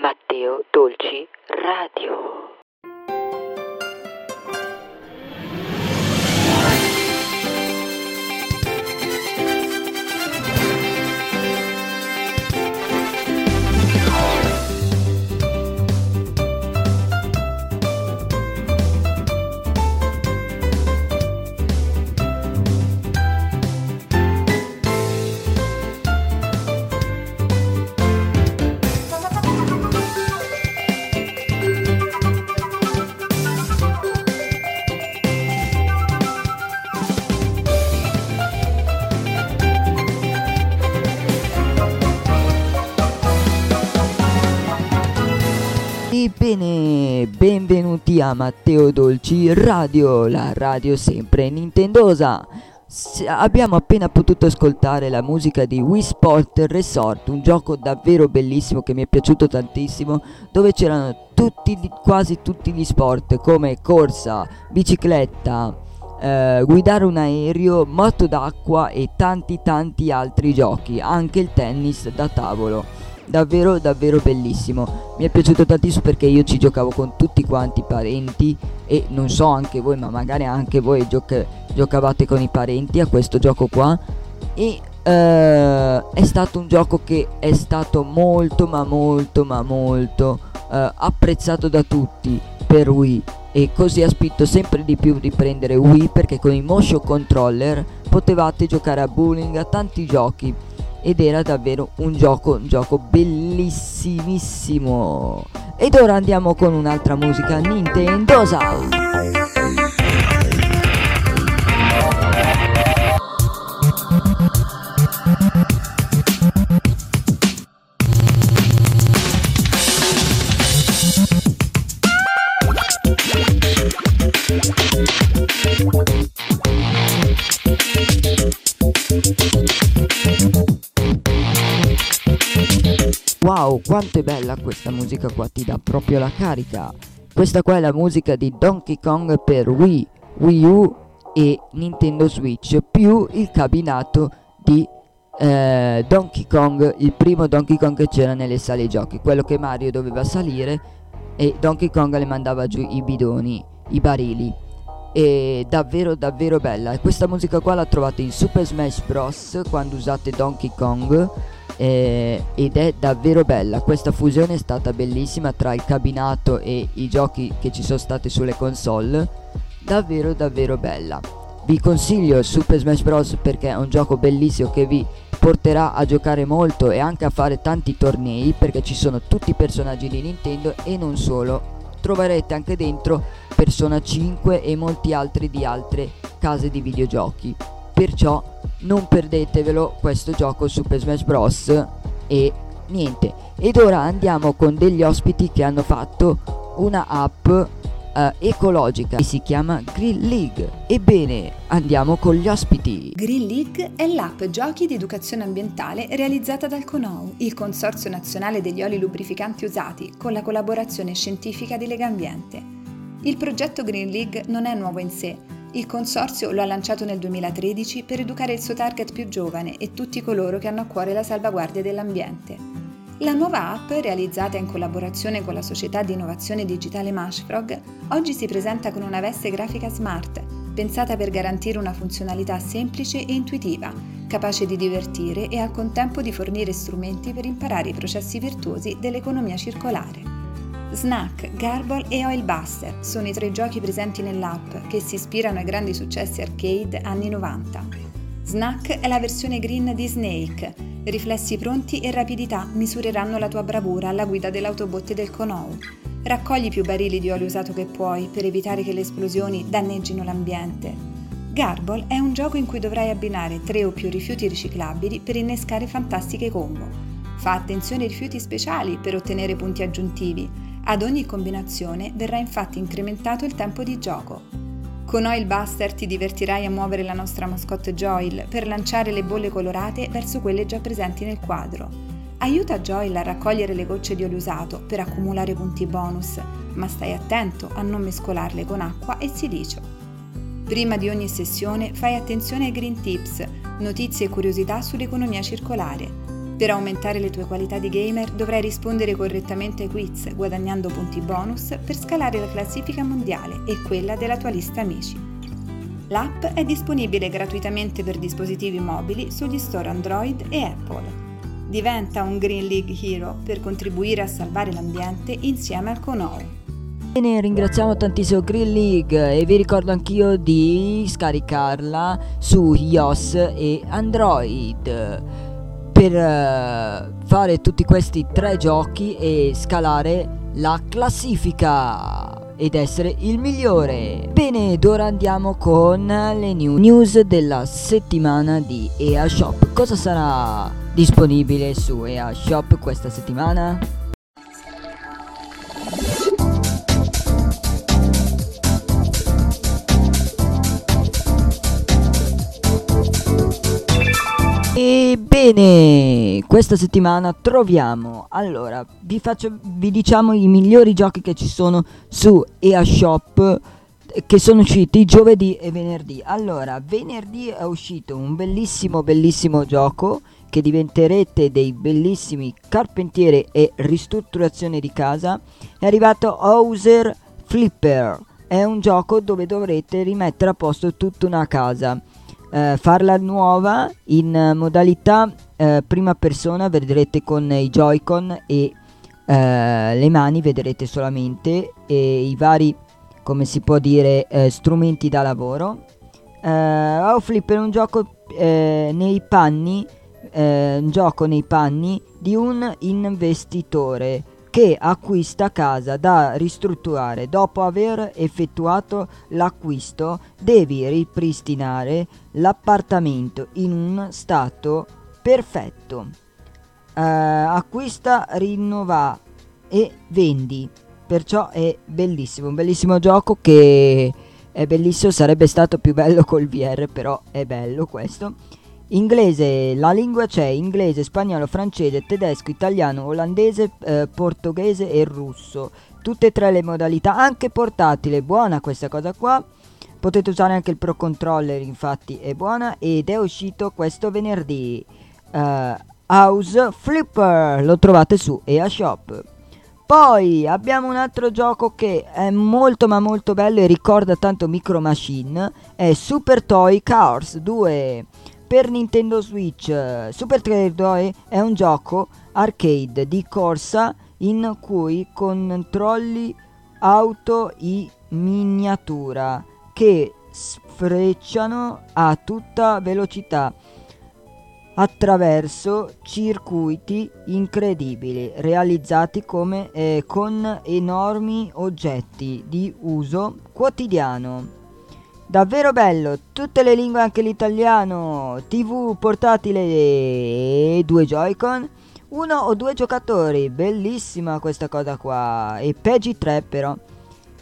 Matteo Dolci Radio. Benvenuti a Matteo Dolci Radio, la radio sempre nintendosa. Abbiamo appena potuto ascoltare la musica di Wii Sport Resort, un gioco davvero bellissimo che mi è piaciuto tantissimo, dove c'erano tutti, quasi tutti gli sport come corsa, bicicletta, eh, guidare un aereo, moto d'acqua e tanti tanti altri giochi, anche il tennis da tavolo davvero davvero bellissimo. Mi è piaciuto tantissimo perché io ci giocavo con tutti quanti i parenti e non so anche voi ma magari anche voi gioca- giocavate con i parenti a questo gioco qua. E eh, è stato un gioco che è stato molto ma molto ma molto eh, apprezzato da tutti per Wii. E così ha spinto sempre di più di prendere Wii perché con i motion controller potevate giocare a bowling a tanti giochi ed era davvero un gioco, un gioco bellissimissimo. Ed ora andiamo con un'altra musica Nintendosa. Wow, quanto è bella questa musica qua, ti dà proprio la carica. Questa qua è la musica di Donkey Kong per Wii, Wii U e Nintendo Switch, più il cabinato di eh, Donkey Kong, il primo Donkey Kong che c'era nelle sale giochi, quello che Mario doveva salire e Donkey Kong le mandava giù i bidoni, i barili. E davvero davvero bella. E questa musica qua la trovate in Super Smash Bros. quando usate Donkey Kong eh, ed è davvero bella. Questa fusione è stata bellissima tra il cabinato e i giochi che ci sono stati sulle console. Davvero davvero bella. Vi consiglio Super Smash Bros perché è un gioco bellissimo che vi porterà a giocare molto e anche a fare tanti tornei perché ci sono tutti i personaggi di Nintendo e non solo. Troverete anche dentro Persona 5 e molti altri di altre case di videogiochi. Perciò non perdetevelo questo gioco Super Smash Bros. E niente. Ed ora andiamo con degli ospiti che hanno fatto una app uh, ecologica che si chiama Green League. Ebbene, andiamo con gli ospiti. Green League è l'app giochi di educazione ambientale realizzata dal CONOU, il Consorzio Nazionale degli Oli Lubrificanti Usati, con la collaborazione scientifica di Lega Ambiente. Il progetto Green League non è nuovo in sé, il consorzio lo ha lanciato nel 2013 per educare il suo target più giovane e tutti coloro che hanno a cuore la salvaguardia dell'ambiente. La nuova app, realizzata in collaborazione con la società di innovazione digitale Mashfrog, oggi si presenta con una veste grafica smart, pensata per garantire una funzionalità semplice e intuitiva, capace di divertire e al contempo di fornire strumenti per imparare i processi virtuosi dell'economia circolare. Snack, Garble e Oilbuster sono i tre giochi presenti nell'app che si ispirano ai grandi successi arcade anni 90. Snack è la versione green di Snake. Riflessi pronti e rapidità misureranno la tua bravura alla guida dell'autobotte del Conou. Raccogli più barili di olio usato che puoi per evitare che le esplosioni danneggino l'ambiente. Garble è un gioco in cui dovrai abbinare tre o più rifiuti riciclabili per innescare fantastiche combo. Fa attenzione ai rifiuti speciali per ottenere punti aggiuntivi ad ogni combinazione verrà infatti incrementato il tempo di gioco. Con Oil Buster ti divertirai a muovere la nostra mascotte Joil per lanciare le bolle colorate verso quelle già presenti nel quadro. Aiuta Joil a raccogliere le gocce di olio usato per accumulare punti bonus, ma stai attento a non mescolarle con acqua e silicio. Prima di ogni sessione fai attenzione ai green tips, notizie e curiosità sull'economia circolare Per aumentare le tue qualità di gamer dovrai rispondere correttamente ai quiz, guadagnando punti bonus per scalare la classifica mondiale e quella della tua lista amici. L'app è disponibile gratuitamente per dispositivi mobili sugli store Android e Apple. Diventa un Green League Hero per contribuire a salvare l'ambiente insieme al Conou. Bene, ringraziamo tantissimo Green League e vi ricordo anch'io di scaricarla su iOS e Android per uh, fare tutti questi tre giochi e scalare la classifica ed essere il migliore. Bene, ed ora andiamo con le new news della settimana di EA Shop. Cosa sarà disponibile su EA Shop questa settimana? Ebbene, questa settimana troviamo, allora, vi, faccio, vi diciamo i migliori giochi che ci sono su EA Shop che sono usciti giovedì e venerdì. Allora, venerdì è uscito un bellissimo, bellissimo gioco che diventerete dei bellissimi carpentieri e ristrutturazione di casa. È arrivato Hauser Flipper. È un gioco dove dovrete rimettere a posto tutta una casa eh, farla nuova in modalità eh, prima persona, vedrete con i Joy-Con e eh, le mani, vedrete solamente e i vari, come si può dire, eh, strumenti da lavoro. Uh, Outflip è un gioco eh, nei panni, un gioco nei panni di un investitore che acquista casa da ristrutturare. Dopo aver effettuato l'acquisto devi ripristinare l'appartamento in un stato perfetto. Uh, acquista, rinnova e vendi. Perciò è bellissimo, un bellissimo gioco che è bellissimo, sarebbe stato più bello col VR, però è bello questo. Inglese, la lingua c'è inglese, spagnolo, francese, tedesco, italiano, olandese, eh, portoghese e russo. Tutte e tre le modalità, anche portatile, buona questa cosa qua. Potete usare anche il Pro Controller, infatti è buona ed è uscito questo venerdì. Uh, House Flipper, lo trovate su EA Shop. Poi abbiamo un altro gioco che è molto ma molto bello e ricorda tanto Micro Machine, è Super Toy Cars 2 per Nintendo Switch. Super Toy è un gioco arcade di corsa in cui controlli auto in miniatura che sfrecciano a tutta velocità attraverso circuiti incredibili realizzati come, eh, con enormi oggetti di uso quotidiano. Davvero bello, tutte le lingue anche l'italiano, tv portatile e due Joy-Con, uno o due giocatori, bellissima questa cosa qua, e Peggy 3 però.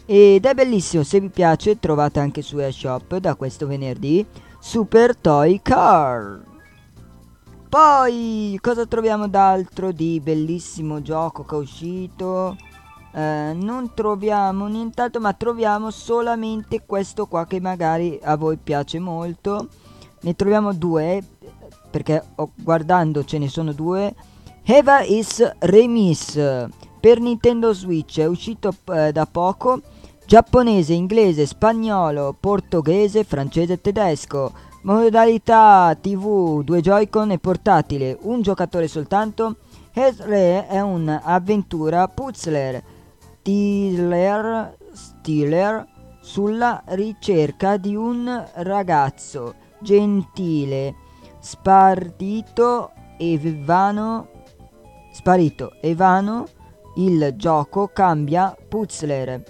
Ed è bellissimo, se vi piace trovate anche su eShop da questo venerdì Super Toy Car. Poi cosa troviamo d'altro di bellissimo gioco che è uscito? Eh, non troviamo nient'altro ma troviamo solamente questo qua che magari a voi piace molto. Ne troviamo due perché oh, guardando ce ne sono due. Eva is Remis per Nintendo Switch è uscito eh, da poco. Giapponese, inglese, spagnolo, portoghese, francese e tedesco. Modalità tv, due Joy-Con e portatile un giocatore soltanto. Hesre è un'avventura puzzler Stiller, Stiller sulla ricerca di un ragazzo gentile, sparito e vano, sparito e vano, il gioco cambia puzzler,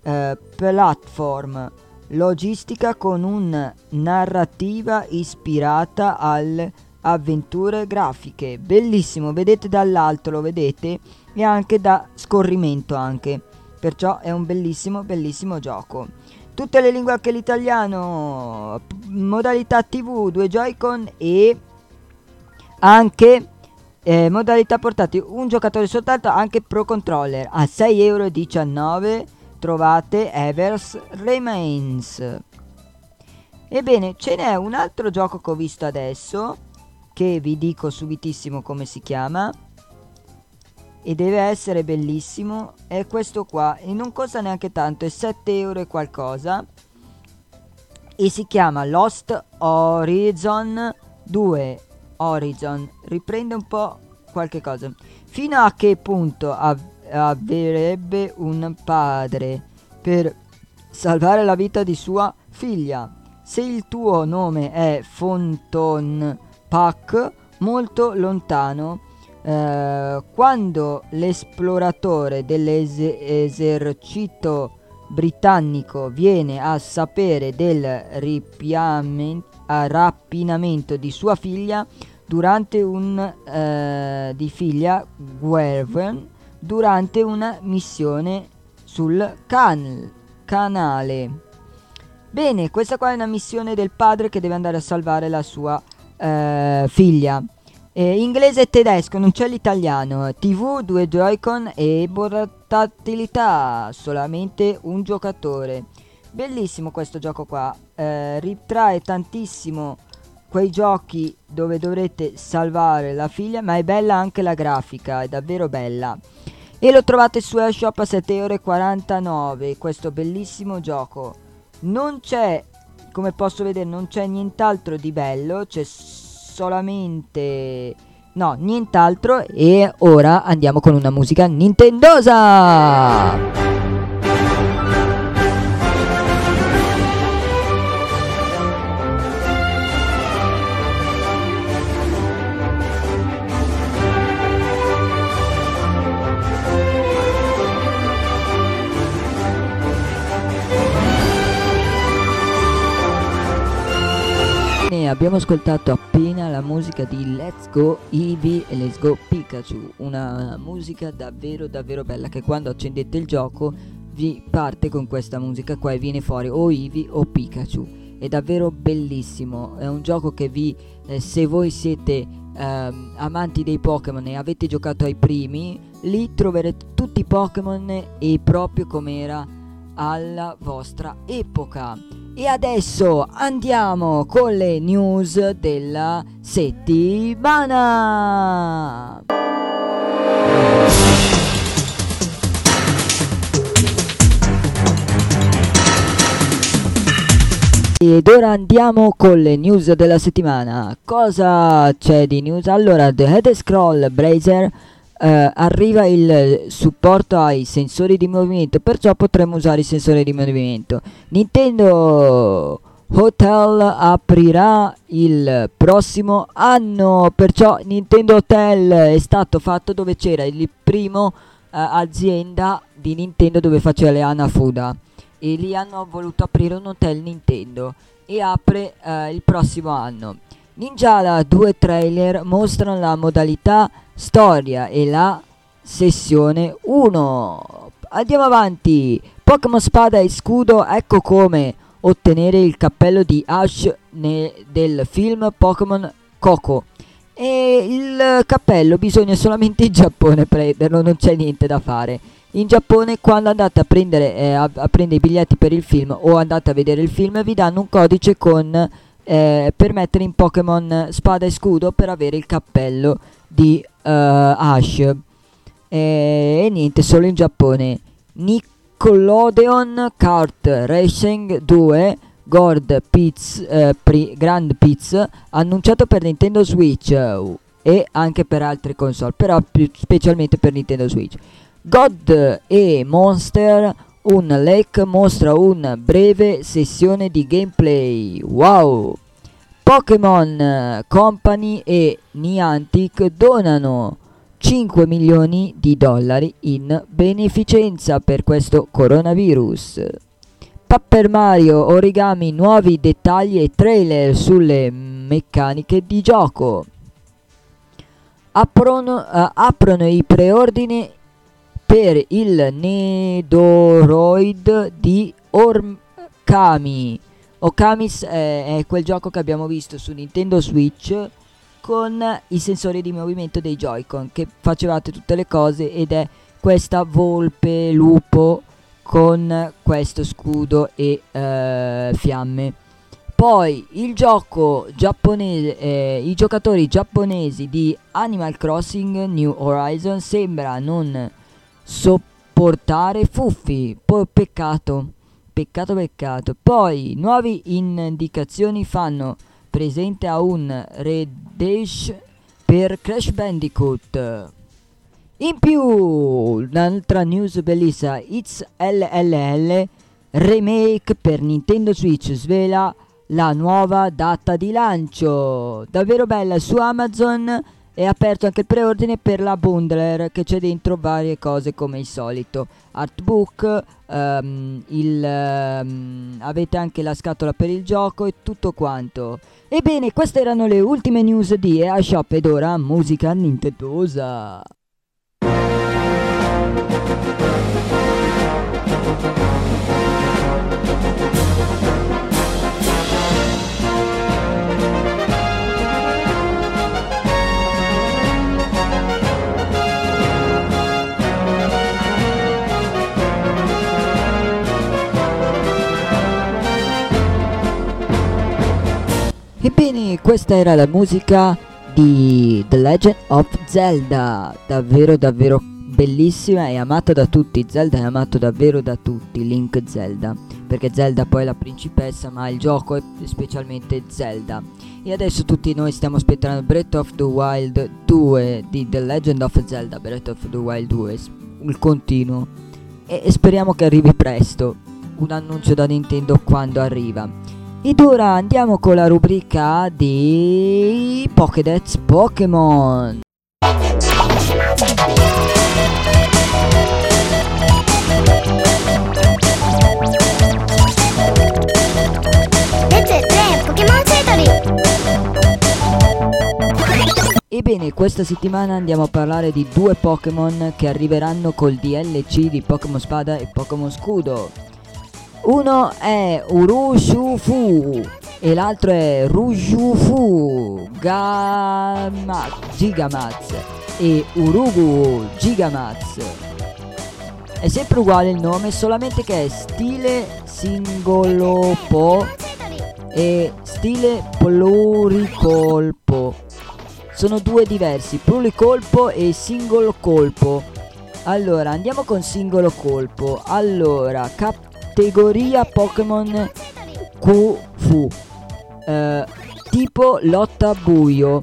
eh, platform, logistica con una narrativa ispirata alle avventure grafiche. Bellissimo, vedete dall'alto, lo vedete? E anche da scorrimento anche. Perciò è un bellissimo, bellissimo gioco. Tutte le lingue anche l'italiano, modalità TV, due Joy-Con e anche eh, modalità portati un giocatore soltanto, anche Pro Controller. A 6,19 euro trovate Evers Remains. Ebbene, ce n'è un altro gioco che ho visto adesso che vi dico subitissimo come si chiama e deve essere bellissimo. È questo qua. E non costa neanche tanto è 7 euro e qualcosa. E si chiama Lost Horizon 2 Horizon. Riprende un po' qualche cosa. Fino a che punto av- avrebbe un padre per salvare la vita di sua figlia? Se il tuo nome è Fonton Pack molto lontano eh, quando l'esploratore dell'esercito britannico viene a sapere del rapinamento di sua figlia durante un eh, di figlia Guervern durante una missione sul can- canale. Bene, questa qua è una missione del padre che deve andare a salvare la sua eh, figlia. Eh, inglese e tedesco, non c'è l'italiano. TV, due Joy-Con e portatilità, solamente un giocatore. Bellissimo questo gioco qua, eh, ritrae tantissimo quei giochi dove dovrete salvare la figlia, ma è bella anche la grafica, è davvero bella. E lo trovate su eShop a 7,49€, questo bellissimo gioco. Non c'è, come posso vedere, non c'è nient'altro di bello, c'è solamente... No, nient'altro e ora andiamo con una musica nintendosa! Abbiamo ascoltato appena la musica di Let's Go Eevee e Let's Go Pikachu, una musica davvero davvero bella che quando accendete il gioco vi parte con questa musica qua e viene fuori o Eevee o Pikachu. È davvero bellissimo, è un gioco che vi, eh, se voi siete eh, amanti dei Pokémon e avete giocato ai primi, lì troverete tutti i Pokémon e proprio come era alla vostra epoca. E adesso andiamo con le news della settimana. Ed ora andiamo con le news della settimana. Cosa c'è di news? Allora, The Head Scroll Brazer eh, arriva il supporto ai sensori di movimento, perciò potremo usare i sensori di movimento. Nintendo Hotel aprirà il prossimo anno, perciò Nintendo Hotel è stato fatto dove c'era il primo eh, azienda di Nintendo dove faceva le Anafuda e lì hanno voluto aprire un hotel Nintendo e apre eh, il prossimo anno. Ninjala due trailer mostrano la modalità storia e la sessione 1. Andiamo avanti. Pokémon Spada e Scudo, ecco come ottenere il cappello di Ash ne- del film Pokémon Coco. E il cappello bisogna solamente in Giappone prenderlo, non c'è niente da fare. In Giappone quando andate a prendere, eh, a, a prendere i biglietti per il film o andate a vedere il film vi danno un codice con eh, per mettere in Pokémon Spada e Scudo per avere il cappello di uh, Ash. E, e, niente, solo in Giappone. Nickelodeon Kart Racing 2 Gold Pizz, eh, Pri- Grand Pizz annunciato per Nintendo Switch uh, e anche per altre console, però più specialmente per Nintendo Switch. God e Monster un leak mostra una breve sessione di gameplay. Wow! Pokémon Company e Niantic donano 5 milioni di dollari in beneficenza per questo coronavirus. Paper Mario Origami nuovi dettagli e trailer sulle meccaniche di gioco. Aprono, uh, aprono i preordini per il Nedoroid di Orkami Okamis è, è quel gioco che abbiamo visto su Nintendo Switch con i sensori di movimento dei Joy-Con che facevate tutte le cose ed è questa volpe lupo con questo scudo e uh, fiamme. Poi il gioco giapponese, eh, i giocatori giapponesi di Animal Crossing New Horizon sembra non sopportare fuffi. Poi peccato, peccato, peccato. Poi nuove indicazioni fanno presente a un Redash per Crash Bandicoot. In più, un'altra news bellissima, It's LLL Remake per Nintendo Switch svela la nuova data di lancio. Davvero bella, su Amazon è aperto anche il preordine per la bundler che c'è dentro varie cose come il solito. Artbook, um, il, um, avete anche la scatola per il gioco e tutto quanto. Ebbene, queste erano le ultime news di EA Shop ed ora musica nintendosa. Ebbene, questa era la musica di The Legend of Zelda, davvero davvero bellissima e amata da tutti, Zelda è amato davvero da tutti, Link Zelda, perché Zelda poi è la principessa, ma il gioco è specialmente Zelda. E adesso tutti noi stiamo aspettando Breath of the Wild 2 di The Legend of Zelda, Breath of the Wild 2, il continuo. E, speriamo che arrivi presto, un annuncio da Nintendo quando arriva. Ed ora andiamo con la rubrica di Pokédex Pokémon. Ebbene, questa settimana andiamo a parlare di due Pokémon che arriveranno col DLC di Pokémon Spada e Pokémon Scudo. Uno è Urushufu e l'altro è Rujufu Gama, Gigamaz e Urugu Gigamaz. È sempre uguale il nome, solamente che è stile singolopo e stile pluricolpo. Sono due diversi, pluricolpo e singolo colpo. Allora, andiamo con singolo colpo. Allora, cap categoria Pokémon Q-Fu eh, tipo lotta buio.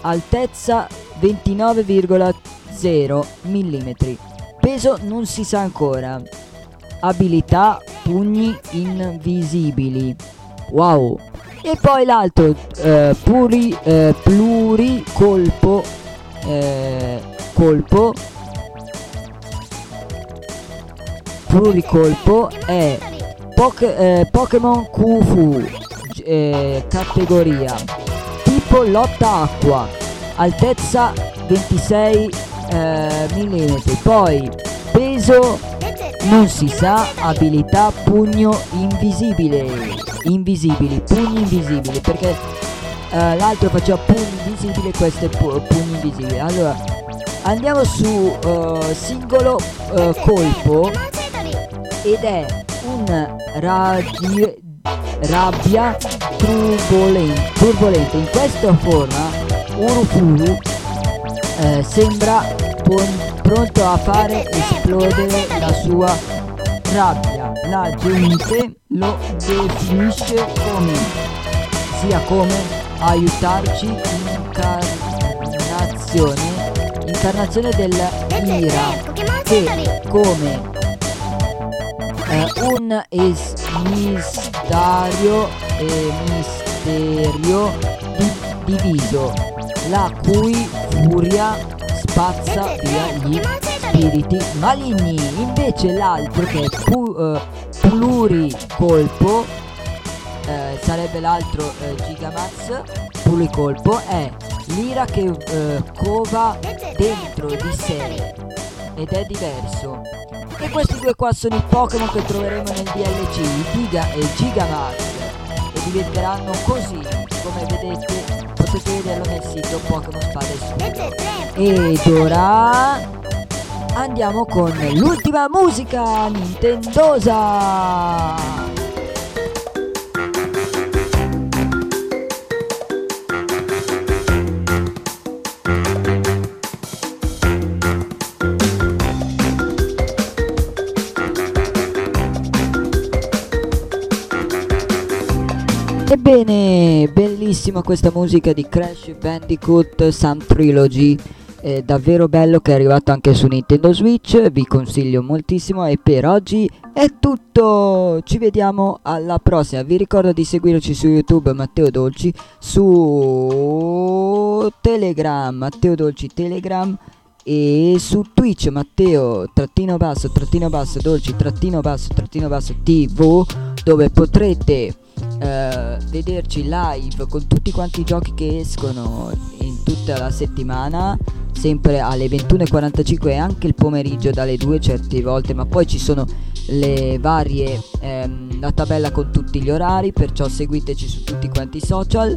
Altezza 29,0 mm peso non si sa ancora. Abilità pugni invisibili. Wow. E poi l'altro eh, puri, eh, pluricolpo eh, colpo pluricolpo è Poke, eh, Pokémon Kufu eh, categoria. Tipo lotta acqua altezza 26 eh, mm poi peso non si sa abilità pugno invisibile. Invisibili pugni invisibili perché eh, l'altro faceva pugni invisibili questo è pu- pugni invisibili. Allora andiamo su uh, singolo uh, colpo ed è un radi- rabbia turbolente, turbolente. In questa forma Urufuru eh, sembra pon- pronto a fare esplodere la sua rabbia. La gente lo definisce come sia come aiutarci incarnazione incarnazione dell'ira che come eh, un es- misterio e misterio di- diviso, la cui furia spazza via gli spiriti maligni. Invece l'altro che è pu- uh, pluricolpo eh, sarebbe l'altro eh, Gigamaz pluricolpo è l'ira che eh, cova dentro di sé ed è diverso e questi due qua sono i Pokémon che troveremo nel DLC, Giga e Gigamax. E diventeranno così, come vedete, potete vederlo nel sito Pokémon Spada e. Ed ora andiamo con l'ultima musica Nintendosa. Ebbene, bellissima questa musica di Crash Bandicoot Sam Trilogy. È davvero bello che è arrivato anche su Nintendo Switch, vi consiglio moltissimo e per oggi è tutto. Ci vediamo alla prossima. Vi ricordo di seguirci su YouTube Matteo Dolci, su Telegram Matteo Dolci Telegram e su Twitch Matteo trattino basso trattino basso dolci trattino basso trattino basso tv dove potrete eh, vederci live con tutti quanti i giochi che escono in tutta la settimana sempre alle 21.45 e anche il pomeriggio dalle 2 certe volte ma poi ci sono le varie ehm, la tabella con tutti gli orari perciò seguiteci su tutti quanti i social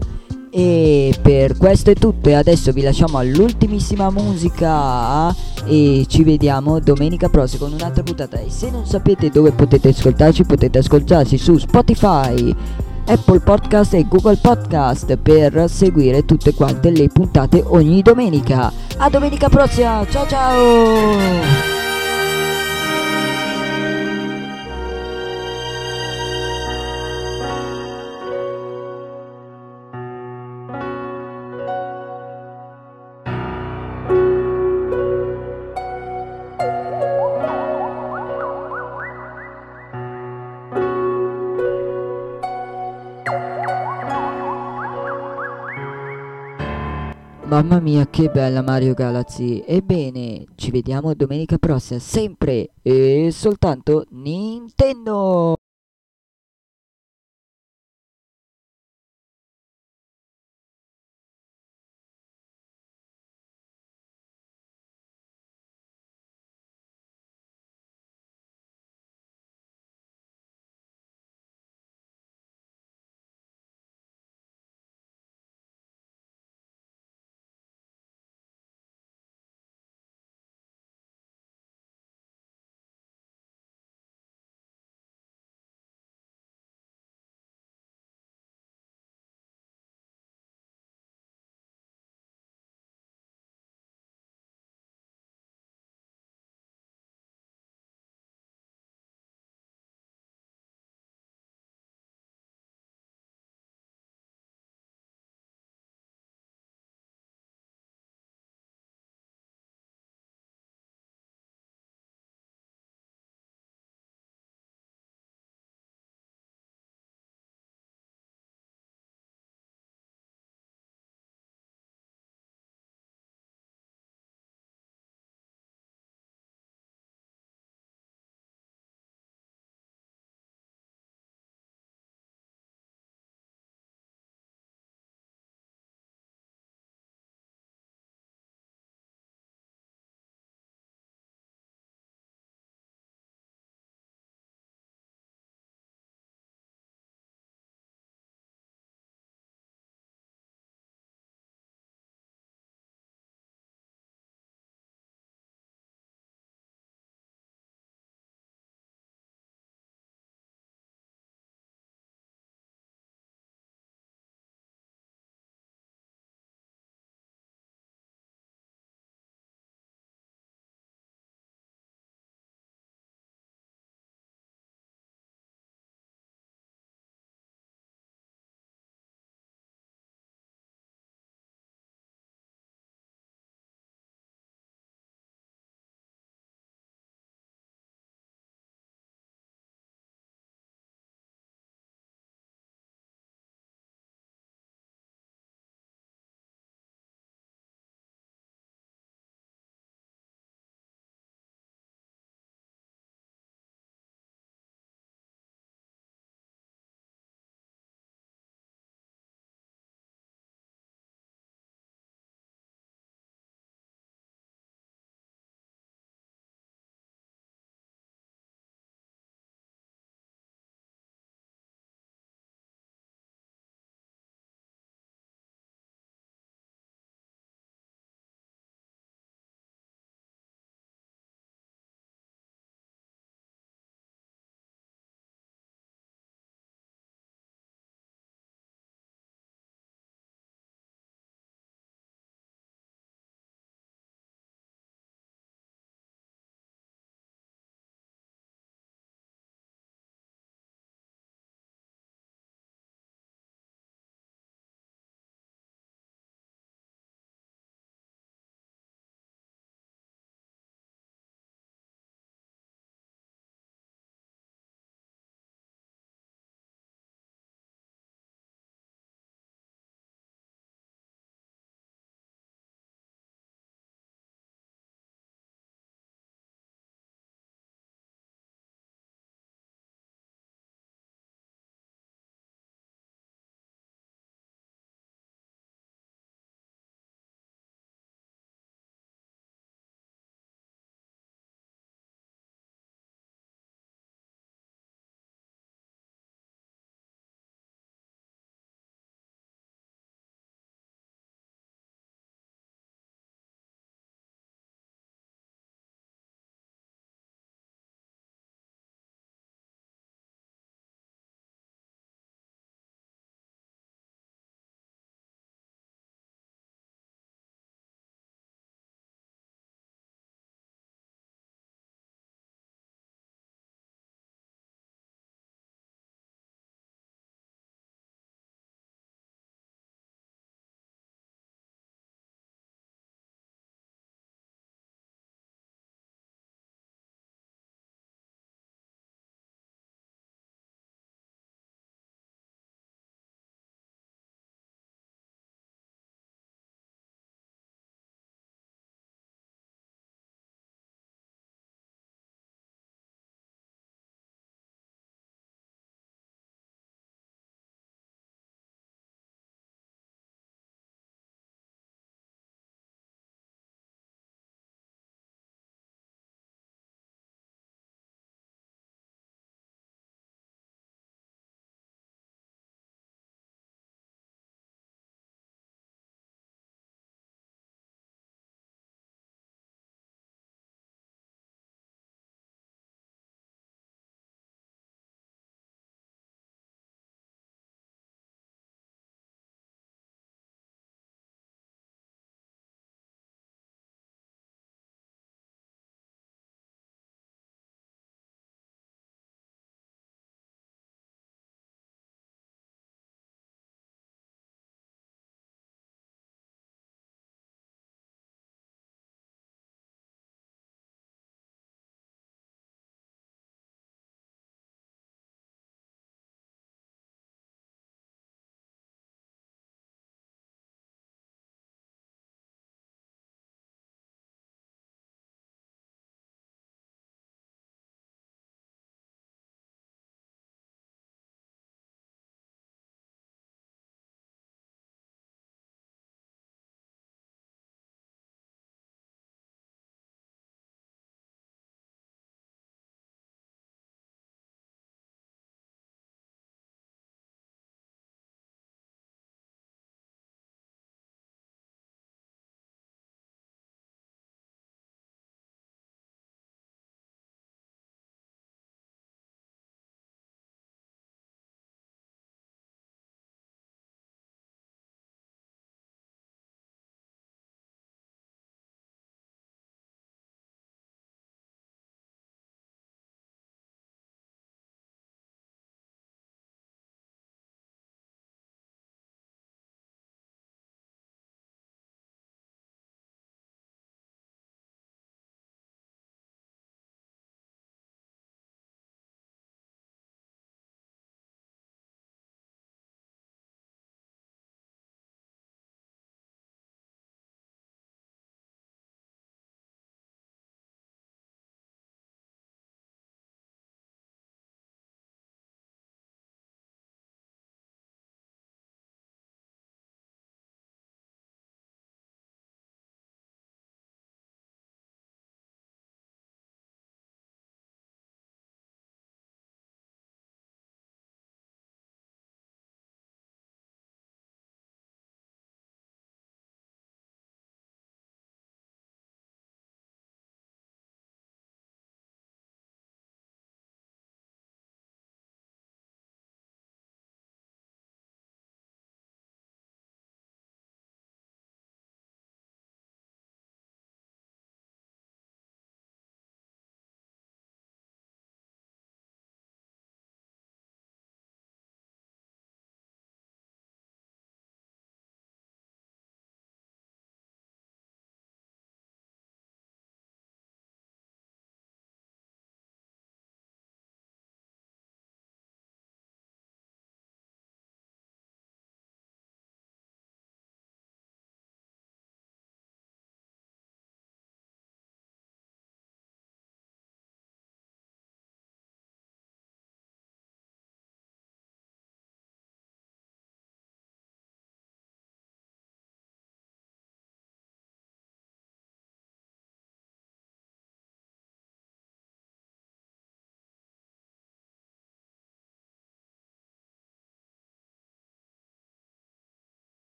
e per questo è tutto e adesso vi lasciamo all'ultimissima musica e ci vediamo domenica prossima con un'altra puntata e se non sapete dove potete ascoltarci potete ascoltarci su Spotify Apple Podcast e Google Podcast per seguire tutte quante le puntate ogni domenica. A domenica prossima, ciao ciao! Mamma mia che bella Mario Galaxy Ebbene ci vediamo domenica prossima Sempre e soltanto Nintendo